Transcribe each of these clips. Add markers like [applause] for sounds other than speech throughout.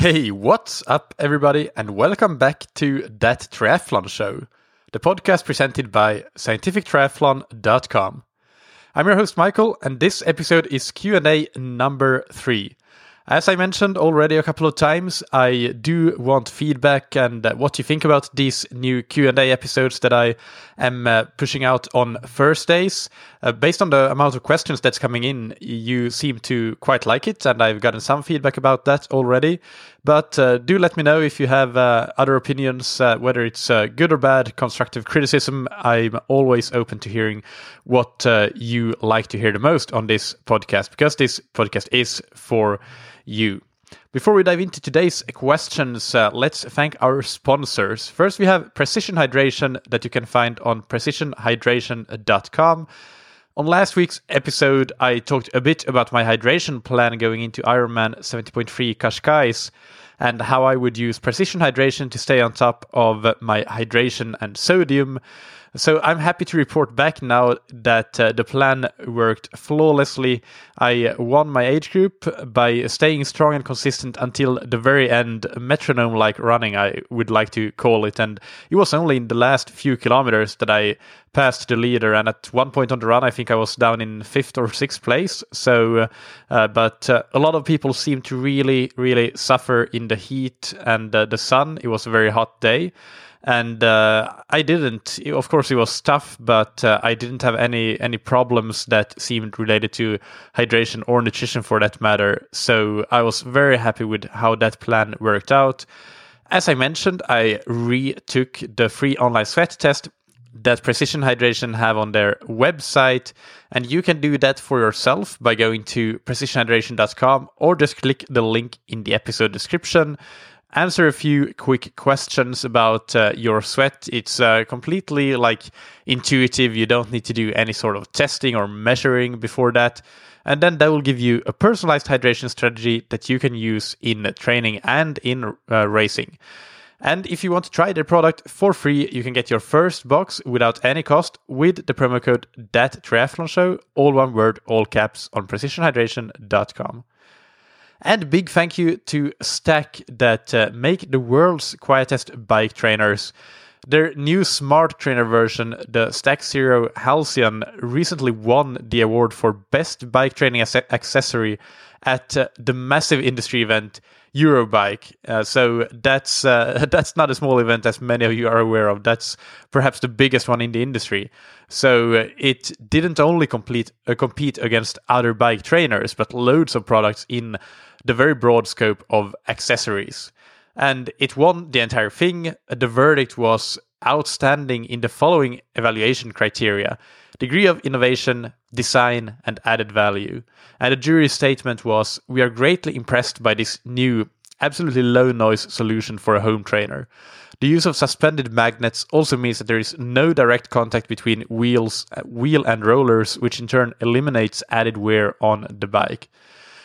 Hey, what's up, everybody, and welcome back to That Triathlon Show, the podcast presented by scientifictriathlon.com. I'm your host Michael, and this episode is Q&A number 3. As I mentioned already a couple of times, I do want feedback and uh, what you think about these new Q&A episodes that I am uh, pushing out on Thursdays. Uh, based on the amount of questions that's coming in, you seem to quite like it, and I've gotten some feedback about that already. But uh, do let me know if you have uh, other opinions, uh, whether it's good or bad, constructive criticism. I'm always open to hearing what you like to hear the most on this podcast, because this podcast is for you. Before we dive into today's questions, uh, let's thank our sponsors. First, we have Precision Hydration that you can find on precisionhydration.com. On last week's episode, I talked a bit about my hydration plan going into Ironman 70.3 Cascais and how I would use precision hydration to stay on top of my hydration and sodium. So I'm happy to report back now that uh, the plan worked flawlessly. I won my age group by staying strong and consistent until the very end, metronome like running, I would like to call it. And it was only in the last few kilometers that I passed the leader. And at one point on the run, I think I was down in fifth or sixth place. So, uh, but uh, a lot of people seem to really, really suffer in the heat and uh, the sun. It was a very hot day and uh, I didn't. Of course, it was tough, but uh, I didn't have any any problems that seemed related to hydration or nutrition, for that matter. So I was very happy with how that plan worked out. As I mentioned, I retook the free online sweat test that Precision Hydration have on their website, and you can do that for yourself by going to precisionhydration.com or just click the link in the episode description answer a few quick questions about uh, your sweat. It's uh, completely like intuitive. You don't need to do any sort of testing or measuring before that. And then that will give you a personalized hydration strategy that you can use in training and in uh, racing. And if you want to try their product for free, you can get your first box without any cost with the promo code that triathlon show, all one word, all caps on precisionhydration.com. And big thank you to Stac that uh, make the world's quietest bike trainers. Their new smart trainer version, the Stac Zero Halcyon, recently won the award for best bike training accessory at uh, the massive industry event Eurobike. Uh, so that's uh, [laughs] that's not a small event, as many of you are aware of. That's perhaps the biggest one in the industry. So uh, it didn't only complete uh, compete against other bike trainers, but loads of products in the very broad scope of accessories. And it won the entire thing. The verdict was outstanding in the following evaluation criteria degree of innovation, design, and added value. And the jury's statement was We are greatly impressed by this new, absolutely low noise solution for a home trainer. The use of suspended magnets also means that there is no direct contact between wheels, uh, wheel and rollers, which in turn eliminates added wear on the bike.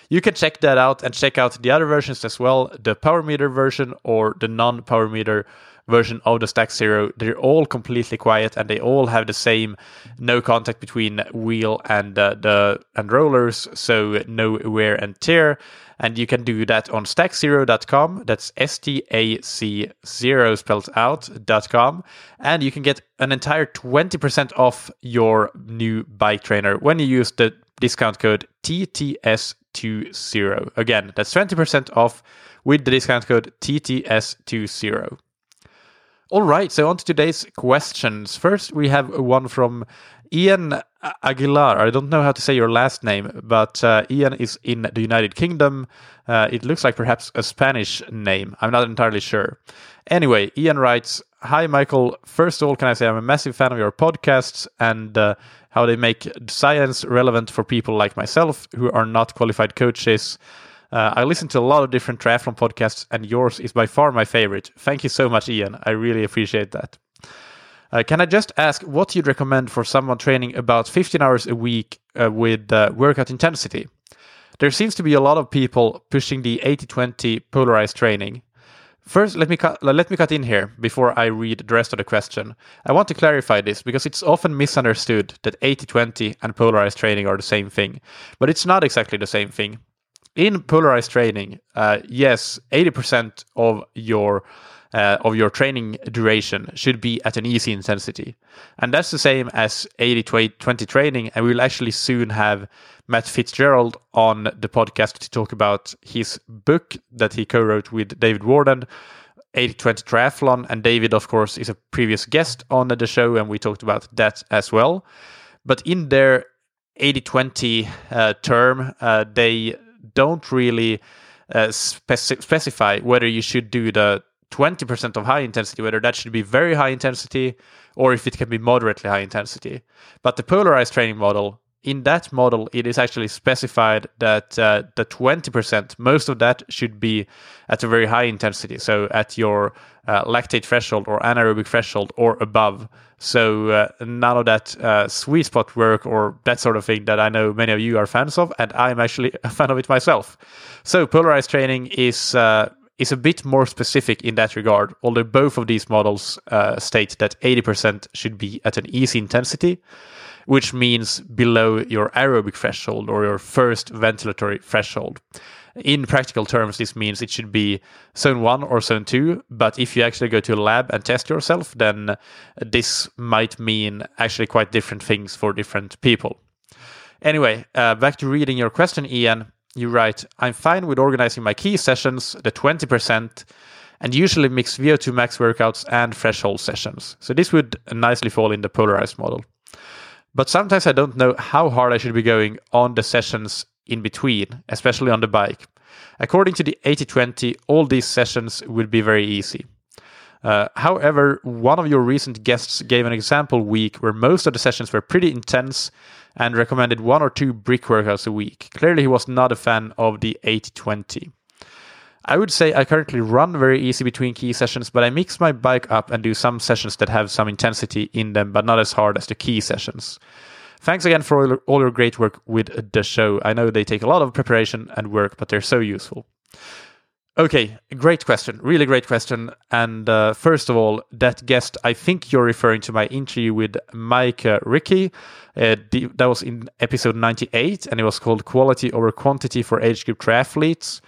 You can check that out and check out the other versions as well the Power Meter version or the non Power Meter version of the Stac Zero. They're all completely quiet and they all have the same no contact between wheel and uh, the and rollers, so no wear and tear. And you can do that on staczero.com. That's S T A C zero spelled out.com. And you can get an entire 20% off your new bike trainer when you use the discount code TTS20. Again, that's 20% off with the discount code TTS20. All right, so on to today's questions. First, we have one from Ian Aguilar. I don't know how to say your last name, but uh, Ian is in the United Kingdom. Uh, it looks like perhaps a Spanish name. I'm not entirely sure. Anyway, Ian writes Hi, Michael. First of all, can I say I'm a massive fan of your podcasts and uh, how they make science relevant for people like myself who are not qualified coaches. Uh, I listen to a lot of different triathlon podcasts, and yours is by far my favorite. Thank you so much, Ian. I really appreciate that. Uh, can I just ask what you'd recommend for someone training about 15 hours a week uh, with uh, workout intensity? There seems to be a lot of people pushing the 80-20 polarized training. First, let me cut, let me cut in here before I read the rest of the question. I want to clarify this because it's often misunderstood that 80-20 and polarized training are the same thing, but it's not exactly the same thing. in polarized training, uh, yes, 80% of your uh, of your training duration should be at an easy intensity. And that's the same as 80 20 training. And we'll actually soon have Matt Fitzgerald on the podcast to talk about his book that he co wrote with David Warden. 80-20 triathlon and david of course is a previous guest on the show and we talked about that as well but in their 80-20 uh, term uh, they don't really uh, speci- specify whether you should do the 20% of high intensity, whether that should be very high intensity or if it can be moderately high intensity. But the polarized training model, in that model, it is actually specified that uh, the 20%, most of that should be at a very high intensity. So at your uh, lactate threshold or anaerobic threshold or above. So uh, none of that uh, sweet spot work or that sort of thing that I know many of you are fans of, and I'm actually [laughs] a fan of it myself. So polarized training is uh, is a bit more specific in that regard, although both of these models uh, state that 80% should be at an easy intensity, which means below your aerobic threshold or your first ventilatory threshold. In practical terms, this means it should be zone one or zone two. But if you actually go to a lab and test yourself, then this might mean actually quite different things for different people. Anyway, uh, back to reading your question, Ian you write, I'm fine with organizing my key sessions, the 20%, and usually mix VO2 max workouts and threshold sessions. So this would nicely fall in the polarized model. But sometimes I don't know how hard I should be going on the sessions in between, especially on the bike. According to the 80-20, all these sessions would be very easy. Uh, however, one of your recent guests gave an example week where most of the sessions were pretty intense and recommended one or two brick workouts a week. Clearly, he was not a fan of the 80-20. I would say I currently run very easy between key sessions, but I mix my bike up and do some sessions that have some intensity in them, but not as hard as the key sessions. Thanks again for all your great work with the show. I know they take a lot of preparation and work, but they're so useful. Okay, great question. Really great question. And uh, first of all, that guest, I think you're referring to my interview with Mike uh, Ricci. Uh, the, that was in episode 98, and it was called Quality Over Quantity for Age Group Triathletes.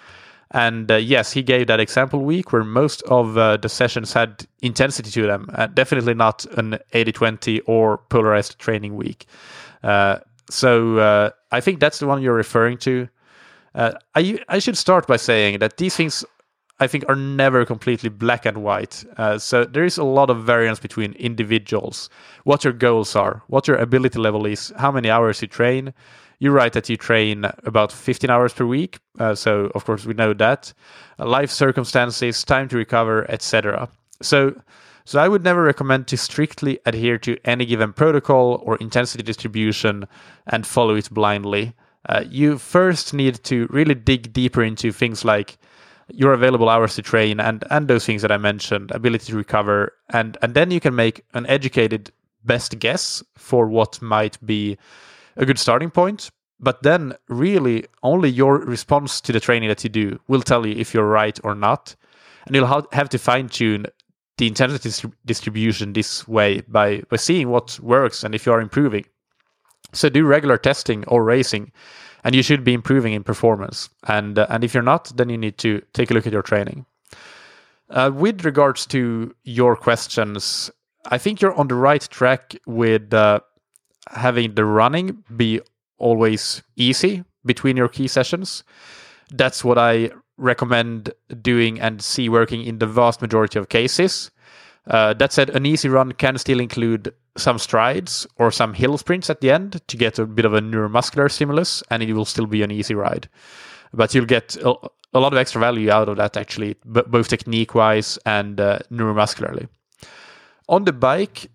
And uh, yes, he gave that example week where most of uh, the sessions had intensity to them. Uh, definitely not an 80 20 or polarized training week. so I think that's the one you're referring to. Uh, I I should start by saying that these things I think are never completely black and white. Uh, so there is a lot of variance between individuals. What your goals are, what your ability level is, how many hours you train. You write that you train about 15 hours per week. Uh, so of course we know that. Uh, life circumstances, time to recover, etc. So so I would never recommend to strictly adhere to any given protocol or intensity distribution and follow it blindly uh, you first need to really dig deeper into things like your available hours to train and and those things that I mentioned, ability to recover, and and then you can make an educated best guess for what might be a good starting point. But then, really, only your response to the training that you do will tell you if you're right or not, and you'll have to fine tune the intensity distribution this way by by seeing what works and if you are improving. So do regular testing or racing, and you should be improving in performance. And uh, and if you're not, then you need to take a look at your training. Uh, with regards to your questions, I think you're on the right track with uh, having the running be always easy between your key sessions. That's what I recommend doing and see working in the vast majority of cases. Uh, that said, an easy run can still include some strides or some hill sprints at the end to get a bit of a neuromuscular stimulus, and it will still be an easy ride. But you'll get a, a lot of extra value out of that, actually, b- both technique wise and uh, neuromuscularly. On the bike,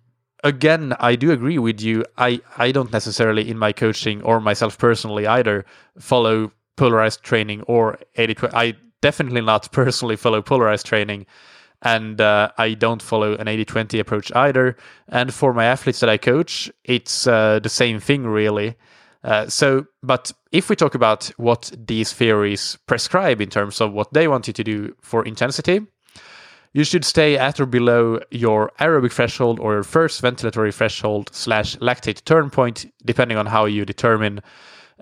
again, I do agree with you. I, I don't necessarily, in my coaching or myself personally either, follow polarized training or 80 I definitely not [laughs] personally follow polarized training and uh, I don't follow an 80 20 approach either. And for my athletes that I coach, it's uh, the same thing, really. Uh, so, but if we talk about what these theories prescribe in terms of what they want you to do for intensity, you should stay at or below your aerobic threshold or your first ventilatory threshold slash lactate turn point, depending on how you determine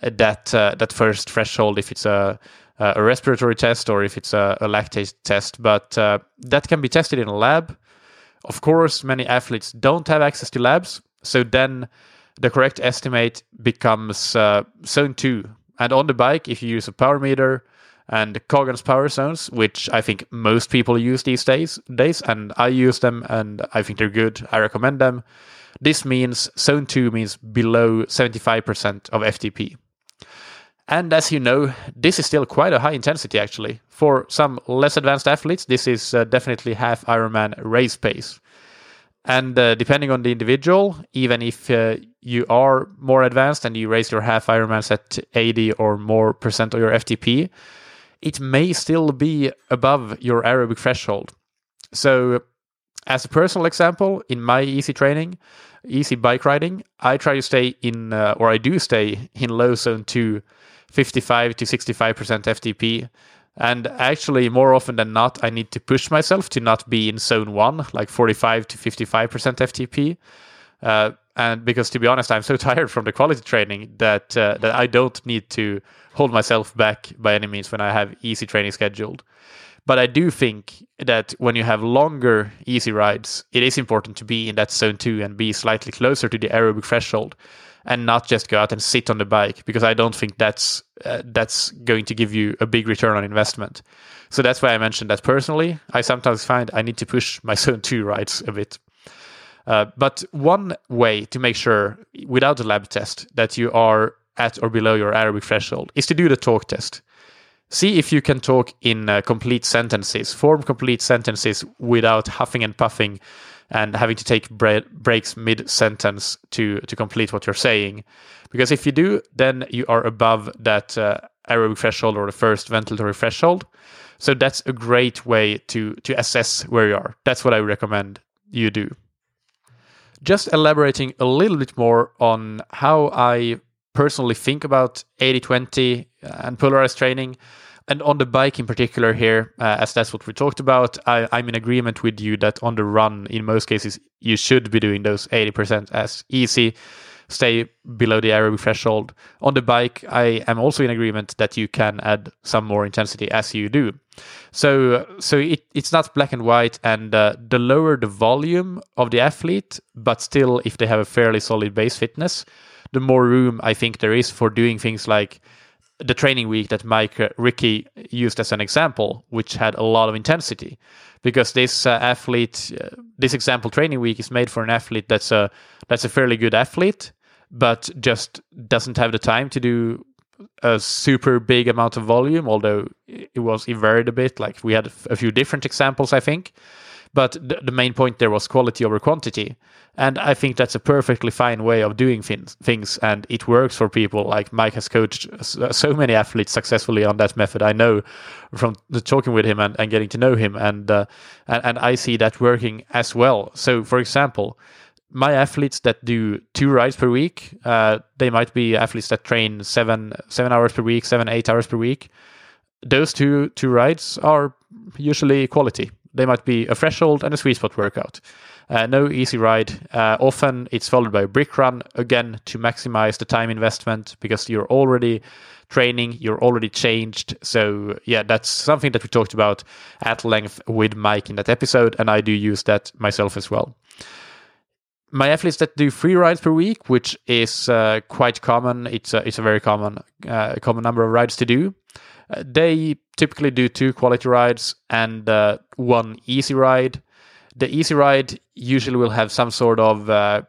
that uh, that first threshold if it's a a respiratory test or if it's a, a lactate test. But uh, that can be tested in a lab. Of course, many athletes don't have access to labs, so then the correct estimate becomes uh, zone two. And on the bike, if you use a power meter and Coggan's power zones, which I think most people use these days, days, and I use them, and I think they're good. I recommend them. This means zone two means below 75% of FTP. And as you know, this is still quite a high intensity actually. For some less advanced athletes, this is uh, definitely half Ironman race pace. And uh, depending on the individual, even if uh, you are more advanced and you raise your half Ironmans at 80 or more percent of your FTP, it may still be above your aerobic threshold. So, as a personal example, in my easy training, easy bike riding, I try to stay in, uh, or I do stay in low zone 2 55 to 65% FTP. And actually, more often than not, I need to push myself to not be in zone one, like 45 to 55% FTP. Uh, and because to be honest, I'm so [laughs] tired from the quality training that uh, that I don't need to hold myself back by any means when I have easy training scheduled. But I do think that when you have longer easy rides, it is important to be in that zone two and be slightly closer to the aerobic threshold and not just go out and sit on the bike because I don't think that's uh, that's going to give you a big return on investment. So that's why I mentioned that personally. I sometimes find I need to push my [laughs] zone two rides a bit. Uh, but one way to make sure, without a lab test, that you are at or below your aerobic threshold is to do the talk test. See if you can talk in uh, complete sentences, form complete sentences without huffing and puffing and having to take bre- breaks mid sentence to to complete what you're saying. Because if you do, then you are above that uh, aerobic threshold or the first ventilatory threshold. So that's a great way to to assess where you are. That's what I recommend you do. Just elaborating a little bit more on how I personally think about 80-20 and polarized training and on the bike in particular here, uh, as that's what we talked about, I, am in agreement with you that on the run, in most cases, you should be doing those 80% as easy, stay below the aerobic threshold. On the bike, I am also in agreement that you can add some more intensity as you do. So, so it, it's not black and white, and uh, the lower the volume of the athlete, but still, if they have a fairly solid base fitness, the more room I think there is for doing things like the training week that Mike uh, Ricci used as an example, which had a lot of intensity, because this uh, athlete, uh, this example training week is made for an athlete that's a that's a fairly good athlete, but just doesn't have the time to do a super big amount of volume. Although it was varied a bit. Like we had a few different examples, I think, but the, the main point there was quality over quantity. And I think that's a perfectly fine way of doing things, things and it works for people. Like Mike has coached so many athletes successfully on that method. I know from talking with him and, and getting to know him, and, uh, and and I see that working as well. So, for example, my athletes that do two rides per week, uh, they might be athletes that train seven seven hours per week, seven eight hours per week. Those two two rides are usually quality they might be a threshold and a sweet spot workout. Uh, no easy ride. Uh, often it's followed by a brick run, again, to maximize the time investment because you're already training, you're already changed. So, yeah, that's something that we talked about at length with Mike in that episode, and I do use that myself as well. My athletes that do three rides per week, which is uh, quite common, it's a, it's a very common uh, common number of rides to do. Uh, they typically do two quality rides and uh, one easy ride. The easy ride usually will have some sort of uh,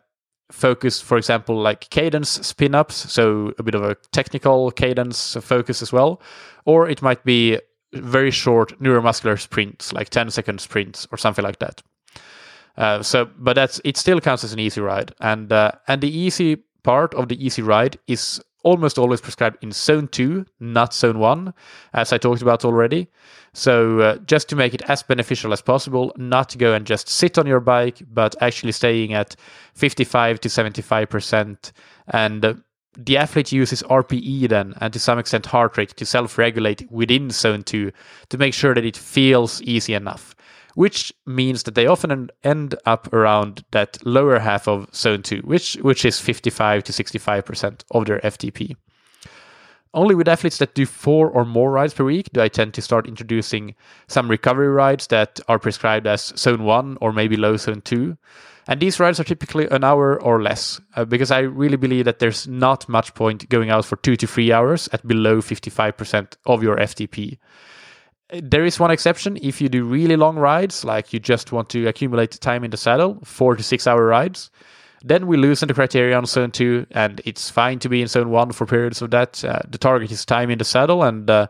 focus, for example, like cadence spin ups, so a bit of a technical cadence focus as well. Or it might be very short neuromuscular sprints, like 10 second sprints or something like that. Uh, so, but that's it still counts as an easy ride, and uh, and the easy part of the easy ride is almost always prescribed in zone 2, not zone 1, as I talked about already. So, uh, just to make it as beneficial as possible, not to go and just sit on your bike, but actually staying at 55 to 75%. And uh, the athlete uses RPE then, and to some extent heart rate, to self regulate within zone 2 to make sure that it feels easy enough which means that they often end up around that lower half of zone 2 which which is 55 to 65% of their FTP Only with athletes that do four or more rides per week do I tend to start introducing some recovery rides that are prescribed as zone one or maybe low zone two. And these rides are typically an hour or less uh, because I really believe that there's not much point going out for two to three hours at below 55% of your FTP. There is one exception if you do really long rides, like you just want to accumulate time in the saddle, four to six hour rides. Then we loosen the criteria on zone two, and it's fine to be in zone one for periods of that. Uh, the target is time in the saddle, and uh,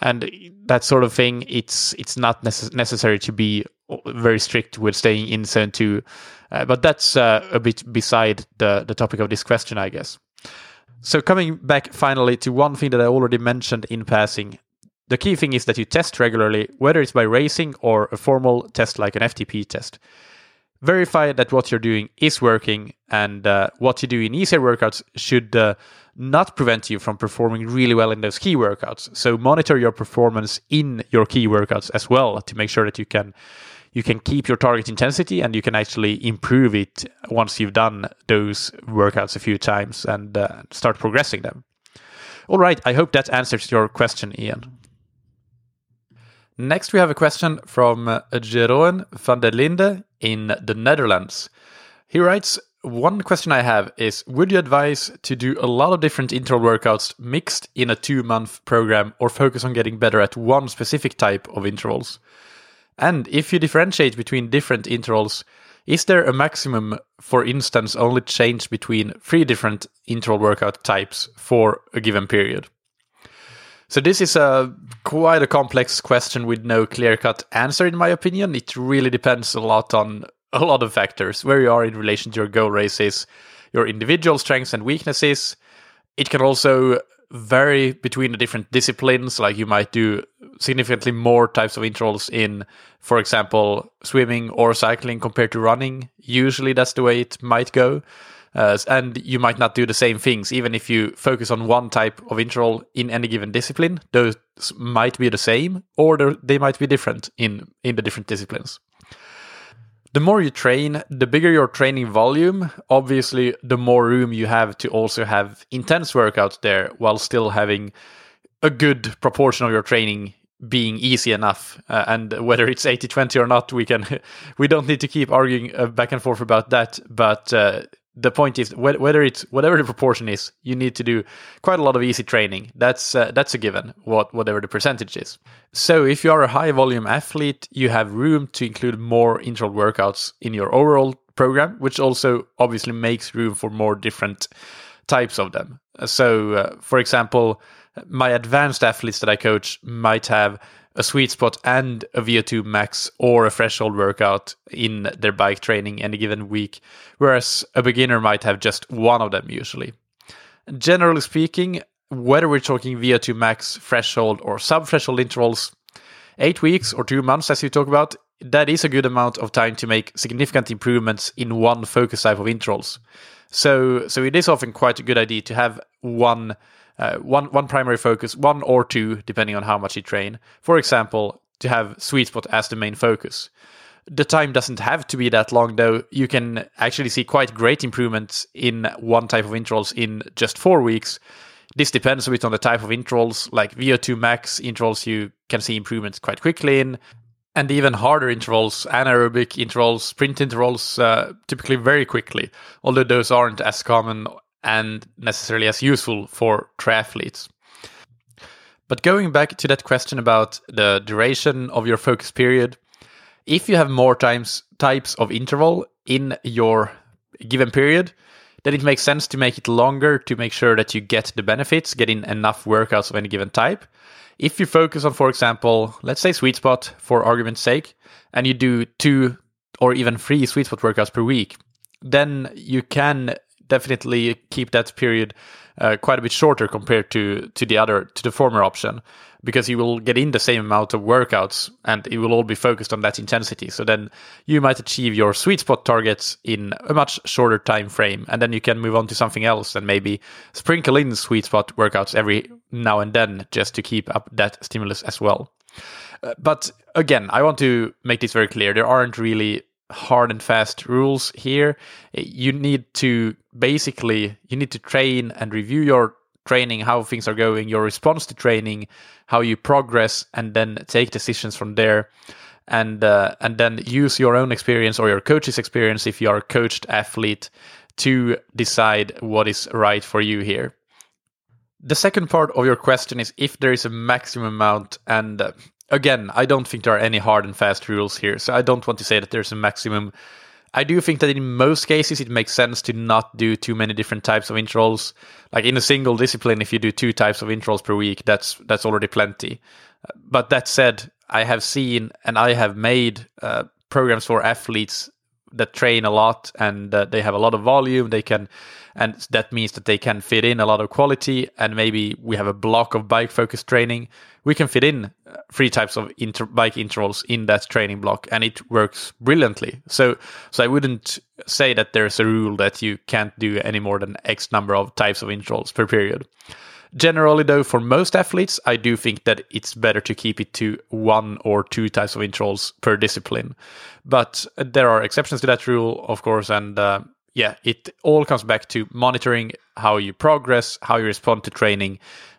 and that sort of thing. It's it's not necess- necessary to be very strict with staying in zone two, uh, but that's uh, a bit beside the the topic of this question, I guess. So coming back finally to one thing that I already mentioned in passing, the key thing is that you test regularly, whether it's by racing or a formal test like an FTP test. Verify that what you're doing is working and uh, what you do in easier workouts should uh, not prevent you from performing really well in those key workouts. So monitor your performance in your key workouts as well to make sure that you can you can keep your target intensity and you can actually improve it once you've done those workouts a few times and uh, start progressing them. All right i hope that answers your question ian Next, we have a question from uh, Jeroen van der Linde in the Netherlands. He writes, one question I have is Would you advise to do a lot of different interval workouts mixed in a two month program or focus on getting better at one specific type of intervals? And if you differentiate between different intervals, is there a maximum, for instance, only change between three different interval workout types for a given period? So this is a quite a complex question with no clear-cut answer in my opinion. It really depends a lot on a lot of factors, where you are in relation to your goal races, your individual strengths and weaknesses. It can also vary between the different disciplines, like you might do significantly more types of intervals in, for example, swimming or cycling compared to running. Usually that's the way it might go. Uh, and you might not do the same things, even if you focus on one type of interval in any given discipline. Those might be the same, or they might be different in in the different disciplines. The more you train, the bigger your training volume. Obviously, the more room you have to also have intense workouts there, while still having a good proportion of your training being easy enough uh, and whether it's 80 20 or not we can [laughs] we don't need to keep arguing uh, back and forth about that but uh, the point is whether it's whatever the proportion is, you need to do quite a lot of easy training. That's uh, that's a given. What whatever the percentage is. So if you are a high volume athlete, you have room to include more interval workouts in your overall program, which also obviously makes room for more different types of them. So, uh, for example, my advanced athletes that I coach might have a sweet spot and a VO2 max or a threshold workout in their bike training any given week, whereas a beginner might have just one of them usually. Generally speaking, whether we're talking VO2 max, threshold, or sub threshold intervals, eight weeks or two months, as you talk about, that is a good amount of time to make significant improvements in one focus type of intervals. So, so it is often quite a good idea to have one uh, one one primary focus, one or two, depending on how much you train. For example, to have sweet spot as the main focus. The time doesn't have to be that long, though. You can actually see quite great improvements in one type of intervals in just four weeks. This depends a bit on the type of intervals, like VO2 max intervals, you can see improvements quite quickly in. And even harder intervals, anaerobic intervals, sprint intervals, uh, typically very quickly, although those aren't as common and necessarily as useful for triathletes. But going back to that question about the duration of your focus period, if you have more times types of interval in your given period, then it makes sense to make it longer to make sure that you get the benefits, getting enough workouts of any given type. If you focus on, for example, let's say sweet spot for argument's sake, and you do two or even three sweet spot workouts per week, then you can definitely keep that period uh, quite a bit shorter compared to to the other to the former option because you will get in the same amount of workouts and it will all be focused on that intensity. So then you might achieve your sweet spot targets in a much shorter time frame and then you can move on to something else and maybe sprinkle in sweet spot workouts every now and then just to keep up that stimulus as well. Uh, but again i want to make this very clear. There aren't really hard and fast rules here. You need to basically you need to train and review your training, how things are going, your response to training, how you progress, and then take decisions from there. And uh, and then use your own experience or your coach's experience if you are a coached athlete to decide what is right for you here. The second part of your question is if there is a maximum amount, and uh, again, I don't think there are any hard and fast rules here, so I don't want to say that there's a maximum. I do think that in most cases it makes sense to not do too many different types of intervals. Like in a single discipline, if you do two types of intervals per week, that's that's already plenty. But that said, I have seen and I have made uh, programs for athletes that train a lot and uh, they have a lot of volume. They can and that means that they can fit in a lot of quality and maybe we have a block of bike focused training. We can fit in uh, three types of inter- bike intervals in that training block and it works brilliantly. So so i wouldn't say that there's a rule that you can't do any more than x number of types of intervals per period. Generally though for most athletes i do think that it's better to keep it to one or two types of intervals per discipline. But there are exceptions to that rule of course and uh, yeah, it all comes back to monitoring how you progress, how you respond to training,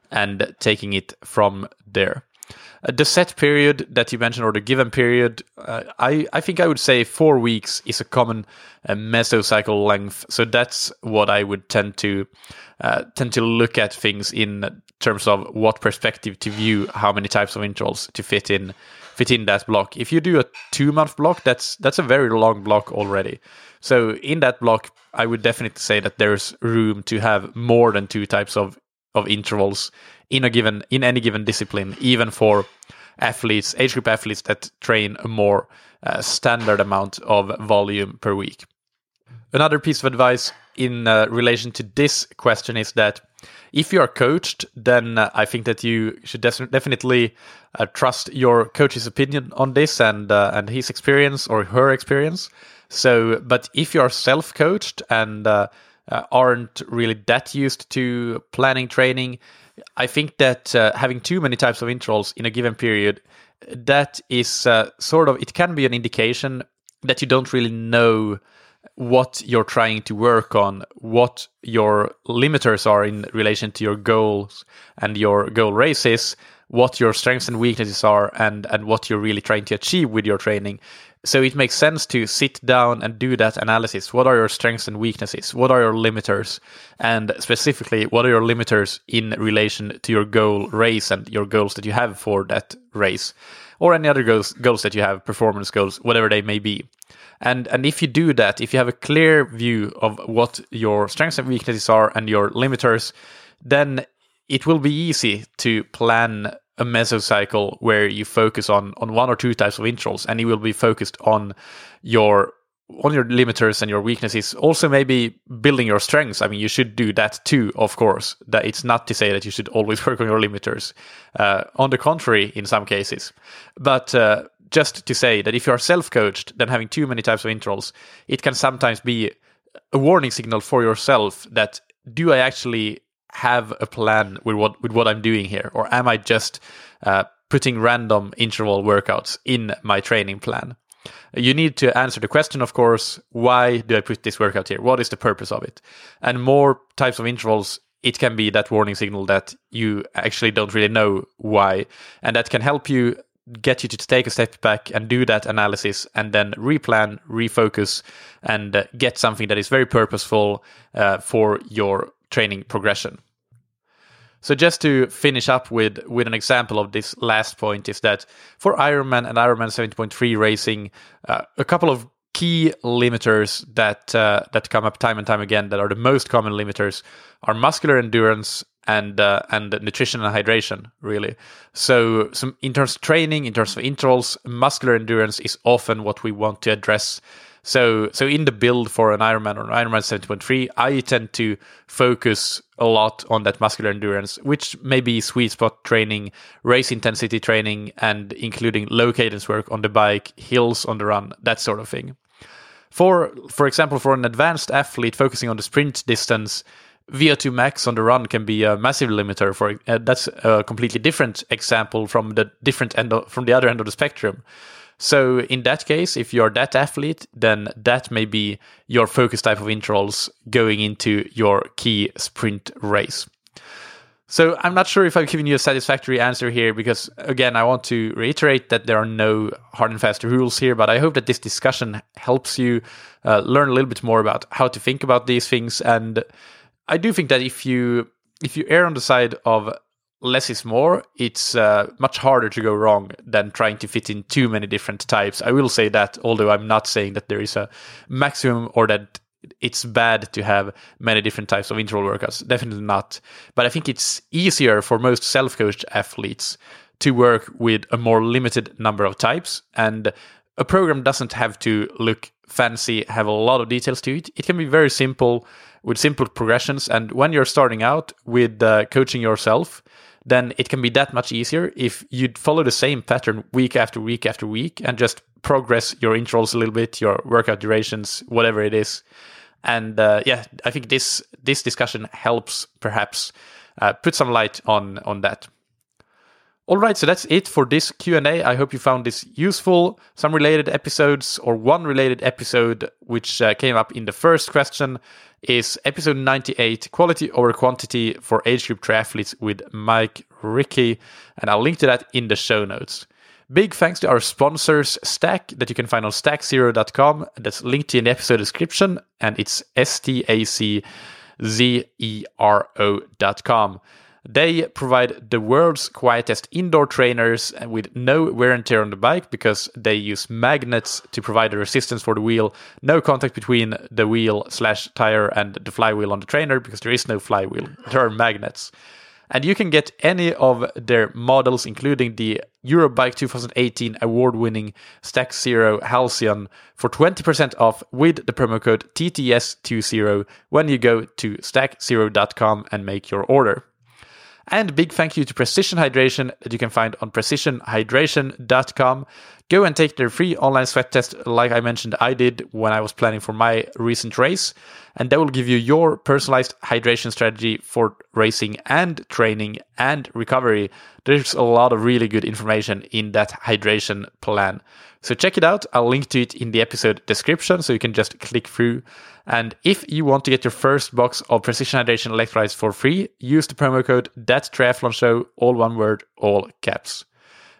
and taking it from there. Uh, the set period that you mentioned, or the given period, uh, I, I think I would say four weeks is a common uh, mesocycle length. So that's what I would tend to uh, tend to look at things in terms of what perspective to view how many types of intervals to fit in fit in that block. If you do a two month block, that's that's a very long block already. So in that block, I would definitely say that there's room to have more than two types of of intervals in a given in any given discipline, even for athletes, age group athletes that train a more uh, standard amount of volume per week. Another piece of advice in uh, relation to this question is that if you are coached, then uh, I think that you should des- definitely uh, trust your coach's opinion on this and uh, and his experience or her experience. So, but if you are self coached and uh, uh, aren't really that used to planning training, I think that uh, having too many types of intervals in a given period, that is sort of it can be an indication that you don't really know what you're trying to work on, what your limiters are in relation to your goals and your goal races, what your strengths and weaknesses are, and and what you're really trying to achieve with your training. So it makes sense to sit down and do that analysis. What are your strengths and weaknesses? What are your limiters? And specifically, what are your limiters in relation to your goal race and your goals that you have for that race? Or any other goals, goals that you have, performance goals, whatever they may be. And and if you do that, if you have a clear view of what your strengths and weaknesses are and your limiters, then it will be easy to plan a mesocycle where you focus on on one or two types of intervals and you will be focused on your on your limiters and your weaknesses. Also maybe building your strengths. I mean you should do that too of course. That it's not to say that you should always [laughs] work on your limiters. Uh, on the contrary in some cases. But uh, just to say that if you are self-coached then having too many types of intervals it can sometimes be a warning signal for yourself that do i actually have a plan with what with what I'm doing here, or am I just uh, putting random interval workouts in my training plan? You need to answer the question, of course, why do I put this workout here? What is the purpose of it? And more types of intervals, it can be that warning signal that you actually don't really know why. And that can help you get you to take a step back and do that analysis and then replan, refocus, and uh, get something that is very purposeful uh, for your training progression. So just to finish up with with an example of this last point is that for Ironman and Ironman 70.3 racing, uh, a couple of key limiters that uh, that come up time and time again that are the most common limiters are muscular endurance and uh, and nutrition and hydration really so some in terms of training in terms of intervals muscular endurance is often what we want to address so, so in the build for an Ironman or an Ironman 70.3, I tend to focus a lot on that muscular endurance, which may be sweet spot training, race intensity training, and including low cadence work on the bike, hills on the run, that sort of thing. For, for example, for an advanced athlete focusing on the sprint distance, VO2 max on the run can be a massive limiter for uh, that's a completely different example from the different end of, from the other end of the spectrum. So in that case, if you're that athlete, then that may be your focus type of intervals going into your key sprint race. So I'm not sure if I've given you a satisfactory answer here because again, I want to reiterate that there are no hard and fast rules here, but I hope that this discussion helps you uh, learn a little bit more about how to think about these things. And I do think that if you if you err on the side of less is more, it's uh, much harder to go wrong than trying to fit in too many different types. I will say that, although I'm not saying that there is a maximum or that it's bad to have many different types of interval workouts. Definitely not. But I think it's easier for most self coached athletes to work with a more limited number of types. And a program doesn't have to look fancy, have a lot of details to it. It can be very simple with simple progressions. And when you're starting out with uh, coaching yourself, then it can be that much easier if you follow the same pattern week after week after week and just progress your intervals a little bit, your workout durations, whatever it is. And uh, yeah, I think this this discussion helps perhaps uh, put some light on on that. All right, so that's it for this Q&A. I hope you found this useful. Some related episodes or one related episode which uh, came up in the first question is episode 98, Quality over Quantity for Age Group Triathletes with Mike Ricci, and I'll link to that in the show notes. Big thanks to our sponsors, Stac, that you can find on staczero.com. That's linked in the episode description, and it's S T A C Z E R O.com. They provide the world's quietest indoor trainers with no wear and tear on the bike because they use magnets to provide the resistance for the wheel. No contact between the wheel slash tire and the flywheel on the trainer because there is no flywheel. [laughs] There are magnets. And you can get any of their models, including the Eurobike 2018 award winning Stac Zero Halcyon, for 20% off with the promo code TTS20 when you go to staczero.com and make your order. And big thank you to Precision Hydration that you can find on precisionhydration.com. Go and take their free online sweat test, like I mentioned, I did when I was planning for my recent race. And that will give you your personalized hydration strategy for racing and training and recovery. There's a lot of really good information in that hydration plan. So check it out. I'll link to it in the episode description so you can just click through. And if you want to get your first box of Precision Hydration electrolytes for free, use the promo code That Triathlon Show, all one word, all caps.